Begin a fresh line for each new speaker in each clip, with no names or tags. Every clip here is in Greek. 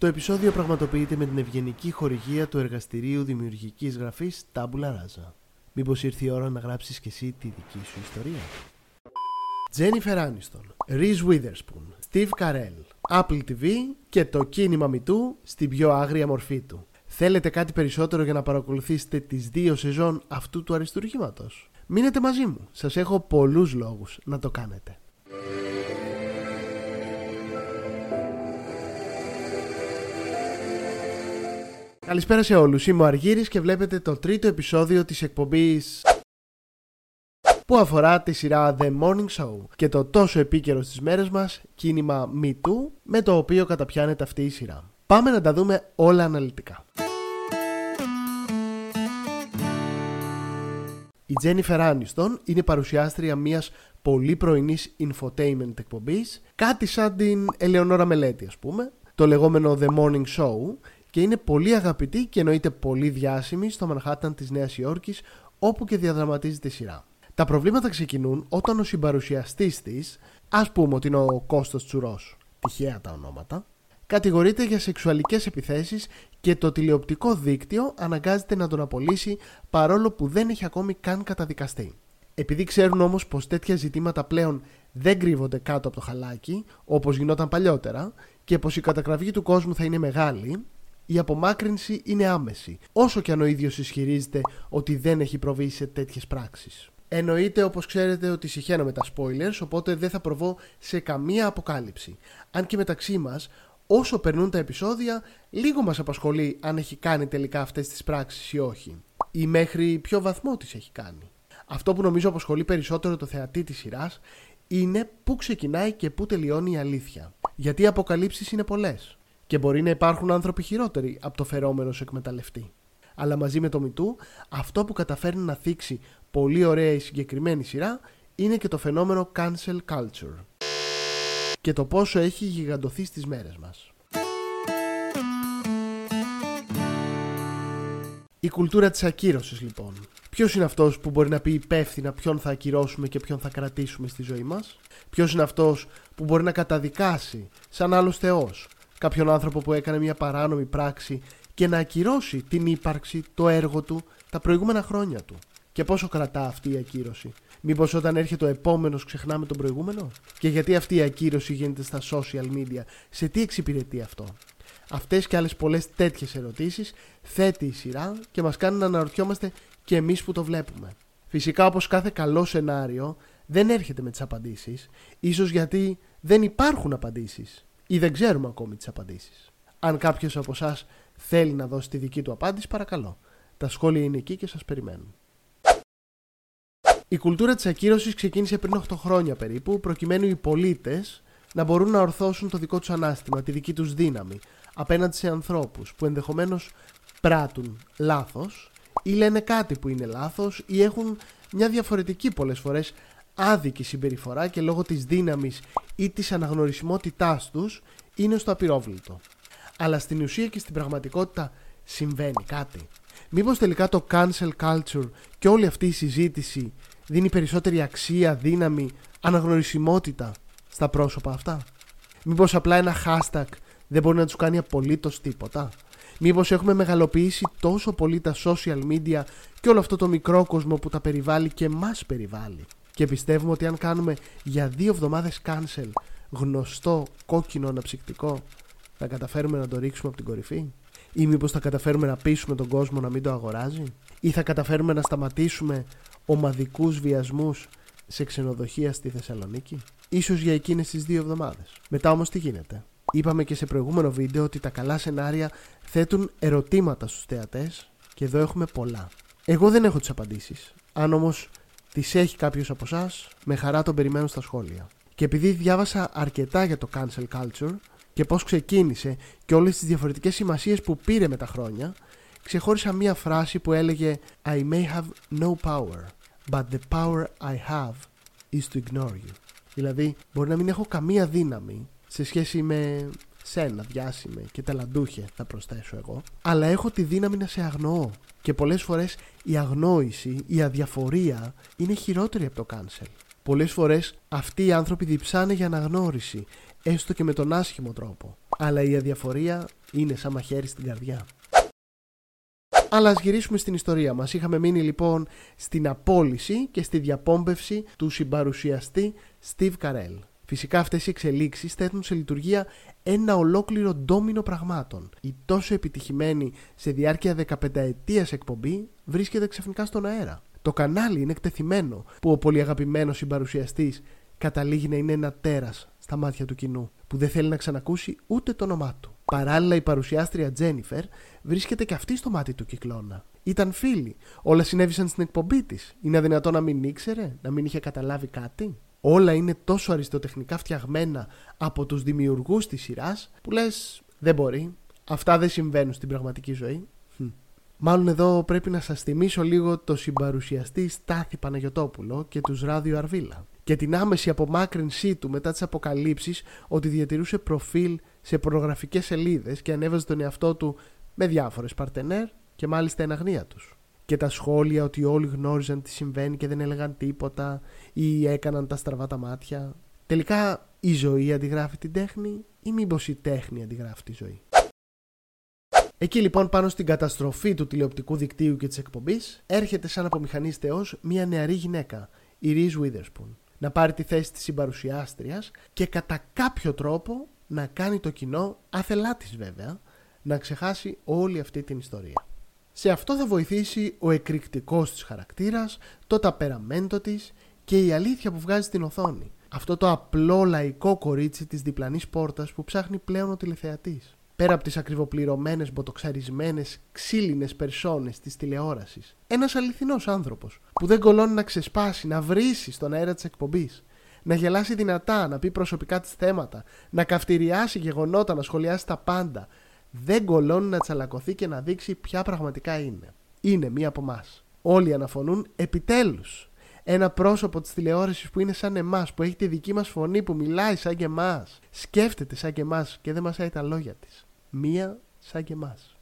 Το επεισόδιο πραγματοποιείται με την ευγενική χορηγία του εργαστηρίου δημιουργικής γραφής Tabula Rasa. Μήπως ήρθε η ώρα να γράψεις και εσύ τη δική σου ιστορία; Jennifer Aniston, Reese Witherspoon, Steve Carell, Apple TV και το κίνημα μητού στην πιο άγρια μορφή του. Θέλετε κάτι περισσότερο για να παρακολουθήσετε τις δύο σεζόν αυτού του αριστουργήματος. Μείνετε μαζί μου, σας έχω πολλούς λόγους να το κάνετε. Καλησπέρα σε όλους, είμαι ο Αργύρης και βλέπετε το τρίτο επεισόδιο της εκπομπής που αφορά τη σειρά The Morning Show και το τόσο επίκαιρο στις μέρες μας κίνημα Me Too με το οποίο καταπιάνεται αυτή η σειρά. Πάμε να τα δούμε όλα αναλυτικά. Η Jennifer Aniston είναι παρουσιάστρια μιας πολύ πρωινής infotainment εκπομπής, κάτι σαν την Ελεονόρα Μελέτη ας πούμε, το λεγόμενο The Morning Show και είναι πολύ αγαπητή και εννοείται πολύ διάσημη στο Manhattan της Νέας Υόρκης όπου και διαδραματίζεται η σειρά. Τα προβλήματα ξεκινούν όταν ο συμπαρουσιαστής της, ας πούμε ότι είναι ο Κώστος Τσουρός, τυχαία τα ονόματα, κατηγορείται για σεξουαλικές επιθέσεις και το τηλεοπτικό δίκτυο αναγκάζεται να τον απολύσει παρόλο που δεν έχει ακόμη καν καταδικαστεί. Επειδή ξέρουν όμως πως τέτοια ζητήματα πλέον δεν κρύβονται κάτω από το χαλάκι, όπως γινόταν παλιότερα, και πως η κατακραυγή του κόσμου θα είναι μεγάλη, η απομάκρυνση είναι άμεση, όσο και αν ο ίδιος ισχυρίζεται ότι δεν έχει προβεί σε τέτοιες πράξεις. Εννοείται όπως ξέρετε ότι συχαίνω με τα spoilers, οπότε δεν θα προβώ σε καμία αποκάλυψη. Αν και μεταξύ μας, όσο περνούν τα επεισόδια, λίγο μας απασχολεί αν έχει κάνει τελικά αυτές τις πράξεις ή όχι. Ή μέχρι ποιο βαθμό τις έχει κάνει. Αυτό που νομίζω απασχολεί περισσότερο το θεατή της σειράς είναι πού ξεκινάει και πού τελειώνει η αλήθεια. Γιατί οι αποκαλύψεις είναι πολλές και μπορεί να υπάρχουν άνθρωποι χειρότεροι από το φερόμενο σε εκμεταλλευτή. Αλλά μαζί με το Μητού, αυτό που καταφέρνει να θίξει πολύ ωραία η συγκεκριμένη σειρά είναι και το φαινόμενο cancel culture και το πόσο έχει γιγαντωθεί στις μέρες μας. Η κουλτούρα της ακύρωσης λοιπόν. Ποιος είναι αυτός που μπορεί να πει υπεύθυνα ποιον θα ακυρώσουμε και ποιον θα κρατήσουμε στη ζωή μας; Ποιος είναι αυτός που μπορεί να καταδικάσει σαν άλλος θεός; Κάποιον άνθρωπο που έκανε μια παράνομη πράξη και να ακυρώσει την ύπαρξη, το έργο του, τα προηγούμενα χρόνια του. Και πόσο κρατά αυτή η ακύρωση. Μήπως όταν έρχεται ο επόμενος ξεχνάμε τον προηγούμενο; Και γιατί αυτή η ακύρωση γίνεται στα social media, σε τι εξυπηρετεί αυτό; Αυτές και άλλες πολλές τέτοιες ερωτήσεις θέτει η σειρά και μας κάνει να αναρωτιόμαστε και εμείς που το βλέπουμε. Φυσικά, όπως κάθε καλό σενάριο, δεν έρχεται με τις απαντήσεις, ίσως γιατί δεν υπάρχουν απαντήσεις ή δεν ξέρουμε ακόμη τις απαντήσεις. Αν κάποιος από εσάς θέλει να δώσει τη δική του απάντηση, παρακαλώ. Τα σχόλια είναι εκεί και σας περιμένουν. Η κουλτούρα της ακύρωσης ξεκίνησε πριν 8 χρόνια περίπου, προκειμένου οι πολίτες να μπορούν να ορθώσουν το δικό τους ανάστημα, τη δική τους δύναμη, απέναντι σε ανθρώπους που ενδεχομένως πράττουν λάθος ή λένε κάτι που είναι λάθος ή έχουν μια διαφορετική πολλές φορές άδικη συμπεριφορά και λόγω της δύναμης ή της αναγνωρισιμότητάς τους είναι στο απειρόβλητο. Αλλά στην ουσία και στην πραγματικότητα συμβαίνει κάτι. Μήπως τελικά το cancel culture και όλη αυτή η συζήτηση δίνει περισσότερη αξία, δύναμη, αναγνωρισιμότητα στα πρόσωπα αυτά; Μήπως απλά ένα hashtag δεν μπορεί να τους κάνει απολύτως τίποτα; Μήπως έχουμε μεγαλοποιήσει τόσο πολύ τα social media και όλο αυτό το μικρό κόσμο που τα περιβάλλει και μας περιβάλλει; Και πιστεύουμε ότι αν κάνουμε για δύο εβδομάδες cancel γνωστό κόκκινο αναψυκτικό θα καταφέρουμε να το ρίξουμε από την κορυφή; Ή μήπως θα καταφέρουμε να πείσουμε τον κόσμο να μην το αγοράζει; Ή θα καταφέρουμε να σταματήσουμε ομαδικούς βιασμούς σε ξενοδοχεία στη Θεσσαλονίκη; Ίσως για εκείνες τις δύο εβδομάδες. Μετά όμως τι γίνεται; Είπαμε και σε προηγούμενο βίντεο ότι τα καλά σενάρια θέτουν ερωτήματα στους θεατές και εδώ έχουμε πολλά. Εγώ δεν έχω τις απαντήσεις. Αν όμως τις έχει κάποιος από εσάς, με χαρά τον περιμένω στα σχόλια. Και επειδή διάβασα αρκετά για το cancel culture και πώς ξεκίνησε και όλες τις διαφορετικές σημασίες που πήρε με τα χρόνια, ξεχώρισα μία φράση που έλεγε I may have no power, but the power I have is to ignore you. Δηλαδή, μπορεί να μην έχω καμία δύναμη σε σχέση με σένα, διάσημε και ταλαντούχε, θα προσθέσω εγώ, αλλά έχω τη δύναμη να σε αγνοώ. Και πολλές φορές η αγνόηση, η αδιαφορία είναι χειρότερη από το cancel. Πολλές φορές αυτοί οι άνθρωποι διψάνε για αναγνώριση, έστω και με τον άσχημο τρόπο. αλλά η αδιαφορία είναι σαν μαχαίρι στην καρδιά. Αλλά ας γυρίσουμε στην ιστορία μας. Είχαμε μείνει λοιπόν στην απόλυση και στη διαπόμπευση του συμπαρουσιαστή Steve Carell. Φυσικά αυτές οι εξελίξεις θέτουν σε λειτουργία ένα ολόκληρο ντόμινο πραγμάτων. Η τόσο επιτυχημένη σε διάρκεια 15 ετίας εκπομπή βρίσκεται ξαφνικά στον αέρα. Το κανάλι είναι εκτεθειμένο που ο πολύ αγαπημένος συμπαρουσιαστής καταλήγει να είναι ένα τέρας στα μάτια του κοινού που δεν θέλει να ξανακούσει ούτε το όνομά του. Παράλληλα, η παρουσιάστρια Τζένιφερ βρίσκεται και αυτή στο μάτι του κυκλώνα. Ήταν φίλοι. Όλα συνέβησαν στην εκπομπή της. Είναι δυνατό να μην ήξερε, να μην είχε καταλάβει κάτι; Όλα είναι τόσο αριστοτεχνικά φτιαγμένα από τους δημιουργούς της σειράς που λες δεν μπορεί. Αυτά δεν συμβαίνουν στην πραγματική ζωή. Μάλλον εδώ πρέπει να σας θυμίσω λίγο το συμπαρουσιαστή Στάθη Παναγιωτόπουλο και τους Ράδιο Αρβίλα και την άμεση απομάκρυνσή του μετά τις αποκαλύψεις ότι διατηρούσε προφίλ σε προγραφικές σελίδες και ανέβαζε τον εαυτό του με διάφορες παρτενέρ και μάλιστα εν αγνία τους. Και τα σχόλια ότι όλοι γνώριζαν τι συμβαίνει και δεν έλεγαν τίποτα ή έκαναν τα στραβά τα μάτια. Τελικά η ζωή αντιγράφει την τέχνη ή μήπως η τέχνη αντιγράφει τη ζωή; Εκεί λοιπόν πάνω στην καταστροφή του τηλεοπτικού δικτύου και της εκπομπής έρχεται σαν απομηχανής θεός μια νεαρή γυναίκα, η Reese Witherspoon να πάρει τη θέση της συμπαρουσιάστριας και κατά κάποιο τρόπο να κάνει το κοινό, άθελά της βέβαια, να ξεχάσει όλη αυτή την ιστορία. Σε αυτό θα βοηθήσει ο εκρηκτικός της χαρακτήρας, το ταπεραμέντο της και η αλήθεια που βγάζει στην οθόνη. Αυτό το απλό λαϊκό κορίτσι της διπλανής πόρτας που ψάχνει πλέον ο τηλεθεατής πέρα από τις ακριβοπληρωμένες, μποτοξαρισμένες, ξύλινες περσόνες της τηλεόρασης. Ένας αληθινός άνθρωπος που δεν κολώνει να ξεσπάσει, να βρίσει στον αέρα της εκπομπής. Να γελάσει δυνατά, να πει προσωπικά της θέματα, να καυτηριάσει γεγονότα, να σχολιάσει τα πάντα. Δεν κολώνει να τσαλακωθεί και να δείξει ποια πραγματικά είναι. Είναι μία από εμάς. Όλοι αναφωνούν επιτέλους ένα πρόσωπο της τηλεόρασης που είναι σαν εμάς, που έχει τη δική μας φωνή, που μιλάει σαν και εμάς, σκέφτεται σαν και εμάς και δεν μασάει τα λόγια της μία σαν και εμάς.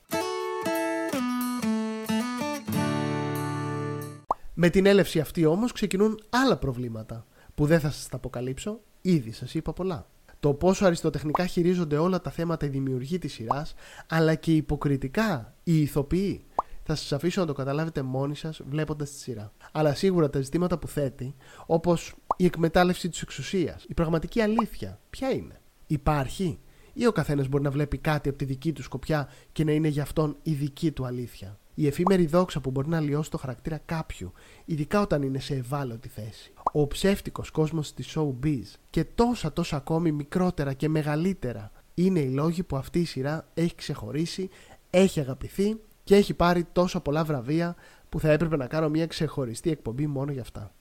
Με την έλευση αυτή όμως ξεκινούν άλλα προβλήματα που δεν θα σας τα αποκαλύψω, ήδη σας είπα πολλά. Το πόσο αριστοτεχνικά χειρίζονται όλα τα θέματα οι δημιουργοί της σειράς, αλλά και υποκριτικά οι ηθοποιοί. Θα σας αφήσω να το καταλάβετε μόνοι σας βλέποντας τη σειρά. Αλλά σίγουρα τα ζητήματα που θέτει, όπως η εκμετάλλευση της εξουσίας, η πραγματική αλήθεια, ποια είναι; Υπάρχει; Ή ο καθένας μπορεί να βλέπει κάτι από τη δική του σκοπιά και να είναι για αυτόν η δική του αλήθεια; Η εφήμερη δόξα που μπορεί να λιώσει το χαρακτήρα κάποιου, ειδικά όταν είναι σε ευάλωτη θέση. Ο ψεύτικος κόσμος της showbiz και τόσα τόσα ακόμη μικρότερα και μεγαλύτερα είναι οι λόγοι που αυτή η σειρά έχει ξεχωρίσει, έχει αγαπηθεί και έχει πάρει τόσα πολλά βραβεία που θα έπρεπε να κάνω μια ξεχωριστή εκπομπή μόνο για αυτά.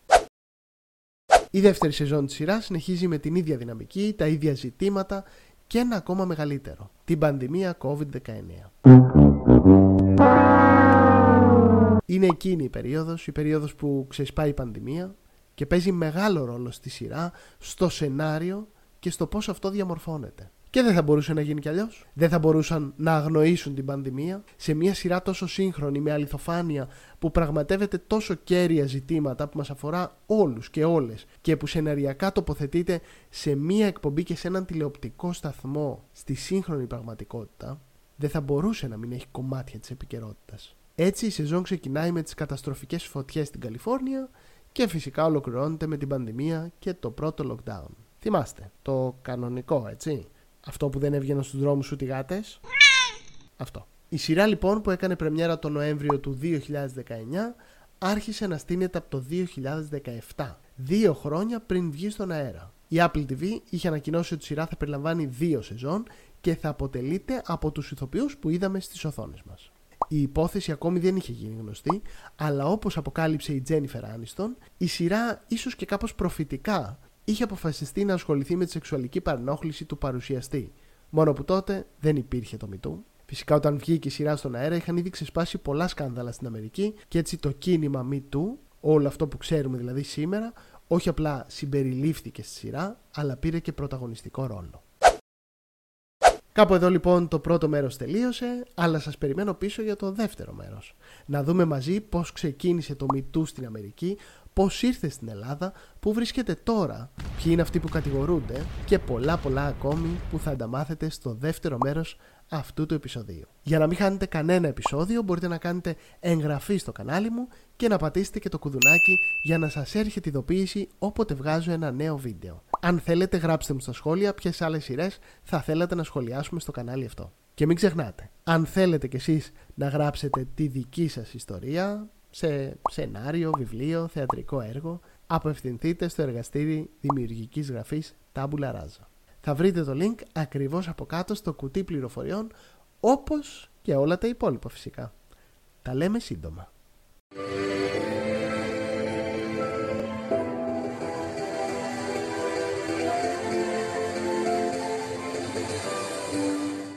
Η δεύτερη σεζόν της σειράς συνεχίζει με την ίδια δυναμική, τα ίδια ζητήματα και ένα ακόμα μεγαλύτερο, την πανδημία COVID-19. Είναι εκείνη η περίοδος, η περίοδος που ξεσπάει η πανδημία και παίζει μεγάλο ρόλο στη σειρά, στο σενάριο και στο πώς αυτό διαμορφώνεται. Και δεν θα μπορούσε να γίνει κι αλλιώς. Δεν θα μπορούσαν να αγνοήσουν την πανδημία σε μια σειρά τόσο σύγχρονη με αληθοφάνεια που πραγματεύεται τόσο κέρια ζητήματα που μας αφορά όλους και όλες και που σεναριακά τοποθετείται σε μια εκπομπή και σε έναν τηλεοπτικό σταθμό στη σύγχρονη πραγματικότητα, δεν θα μπορούσε να μην έχει κομμάτια της επικαιρότητας. Έτσι η σεζόν ξεκινάει με τις καταστροφικές φωτιές στην Καλιφόρνια και φυσικά ολοκληρώνεται με την πανδημία και το πρώτο lockdown. Θυμάστε, το κανονικό, έτσι. Αυτό που δεν έβγαιναν στους δρόμους ούτε οι γάτες. Αυτό. Η σειρά λοιπόν που έκανε πρεμιέρα το Νοέμβριο του 2019 άρχισε να στείνεται από το 2017. Δύο χρόνια πριν βγει στον αέρα. Η Apple TV είχε ανακοινώσει ότι η σειρά θα περιλαμβάνει δύο σεζόν και θα αποτελείται από τους ηθοποιούς που είδαμε στις οθόνες μας. Η υπόθεση ακόμη δεν είχε γίνει γνωστή, αλλά όπως αποκάλυψε η Jennifer Aniston, η σειρά ίσως και κάπως προφητικά είχε αποφασιστεί να ασχοληθεί με τη σεξουαλική παρενόχληση του παρουσιαστή. Μόνο που τότε δεν υπήρχε το μητού. Φυσικά, όταν βγήκε η σειρά στον αέρα, είχαν ήδη ξεσπάσει πολλά σκάνδαλα στην Αμερική και έτσι το κίνημα MeToo, όλο αυτό που ξέρουμε δηλαδή σήμερα, όχι απλά συμπεριλήφθηκε στη σειρά, αλλά πήρε και πρωταγωνιστικό ρόλο. Κάπου εδώ λοιπόν το πρώτο μέρος τελείωσε, αλλά σας περιμένω πίσω για το δεύτερο μέρος. Να δούμε μαζί πώς ξεκίνησε το MeToo στην Αμερική, πώς ήρθε στην Ελλάδα, πού βρίσκεται τώρα, ποιοι είναι αυτοί που κατηγορούνται και πολλά πολλά ακόμη που θα ανταμάθετε στο δεύτερο μέρος αυτού του επεισοδίου. Για να μην χάνετε κανένα επεισόδιο μπορείτε να κάνετε εγγραφή στο κανάλι μου και να πατήσετε και το κουδουνάκι για να σας έρχεται ειδοποίηση όποτε βγάζω ένα νέο βίντεο. Αν θέλετε γράψτε μου στα σχόλια ποιες άλλες σειρές θα θέλατε να σχολιάσουμε στο κανάλι αυτό. Και μην ξεχνάτε, αν θέλετε κι εσείς να γράψετε τη δική σας ιστορία σε σενάριο, βιβλίο, θεατρικό έργο, απευθυνθείτε στο εργαστήρι δημιουργικής γραφής Tabula Rasa. Θα βρείτε το link ακριβώς από κάτω στο κουτί πληροφοριών όπως και όλα τα υπόλοιπα φυσικά. Τα λέμε σύντομα.